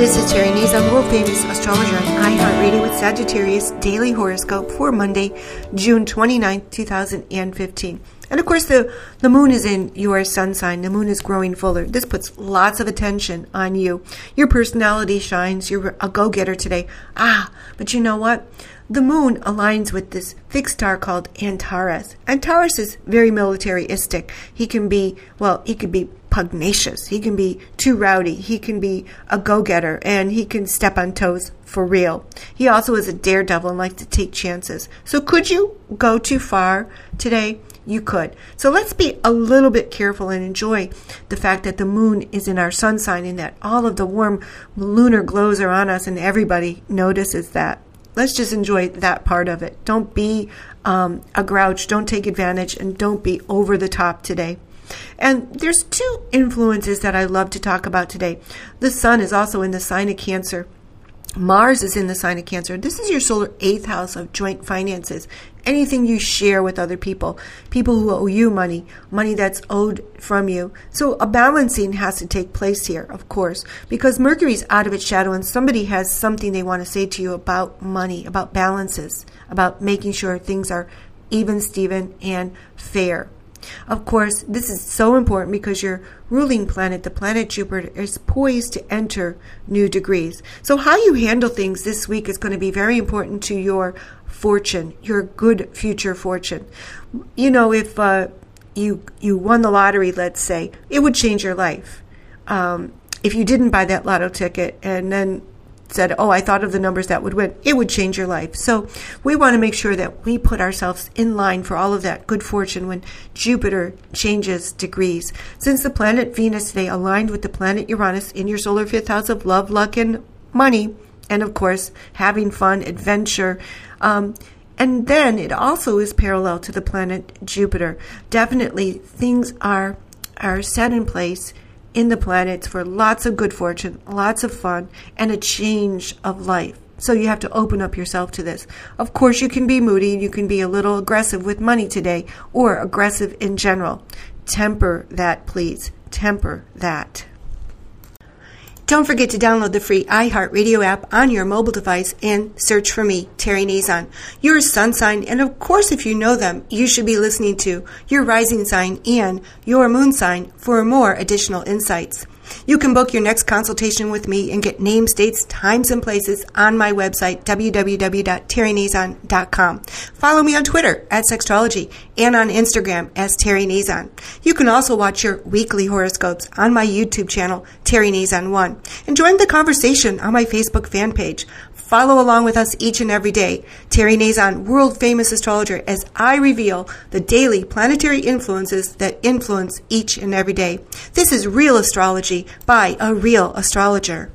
This is Terry Nazon, world famous astrologer on iHeartRadio with Sagittarius Daily Horoscope for Monday, June 29th, 2015. And of course, the, the moon is in your sun sign. The moon is growing fuller. This puts lots of attention on you. Your personality shines. You're a go getter today. Ah, but you know what? The moon aligns with this fixed star called Antares. Antares is very militaristic. He can be, well, he could be pugnacious. He can be too rowdy. He can be a go getter and he can step on toes for real. He also is a daredevil and likes to take chances. So, could you go too far today? You could. So, let's be a little bit careful and enjoy the fact that the moon is in our sun sign and that all of the warm lunar glows are on us and everybody notices that. Let's just enjoy that part of it. Don't be um, a grouch. Don't take advantage and don't be over the top today. And there's two influences that I love to talk about today. The sun is also in the sign of Cancer. Mars is in the sign of Cancer. This is your solar eighth house of joint finances. Anything you share with other people, people who owe you money, money that's owed from you. So a balancing has to take place here, of course, because Mercury's out of its shadow and somebody has something they want to say to you about money, about balances, about making sure things are even, Steven, and fair. Of course, this is so important because your ruling planet, the planet Jupiter, is poised to enter new degrees. So, how you handle things this week is going to be very important to your fortune, your good future fortune. You know, if uh, you you won the lottery, let's say, it would change your life. Um, if you didn't buy that lotto ticket and then said, Oh, I thought of the numbers that would win, it would change your life. So we want to make sure that we put ourselves in line for all of that good fortune when Jupiter changes degrees. Since the planet Venus today aligned with the planet Uranus in your solar fifth house of love, luck, and money, and of course, having fun, adventure, um, and then it also is parallel to the planet Jupiter. Definitely things are are set in place in the planets for lots of good fortune, lots of fun, and a change of life. So you have to open up yourself to this. Of course, you can be moody, and you can be a little aggressive with money today, or aggressive in general. Temper that, please. Temper that. Don't forget to download the free iHeartRadio app on your mobile device and search for me, Terry Nazon. Your sun sign, and of course, if you know them, you should be listening to your rising sign and your moon sign for more additional insights. You can book your next consultation with me and get names, dates, times, and places on my website, www.terrynazon.com. Follow me on Twitter at Sexstrology and on Instagram as Terry Nazon. You can also watch your weekly horoscopes on my YouTube channel, Terry Nazon 1, and join the conversation on my Facebook fan page. Follow along with us each and every day. Terry Nazon, world famous astrologer, as I reveal the daily planetary influences that influence each and every day. This is real astrology by a real astrologer.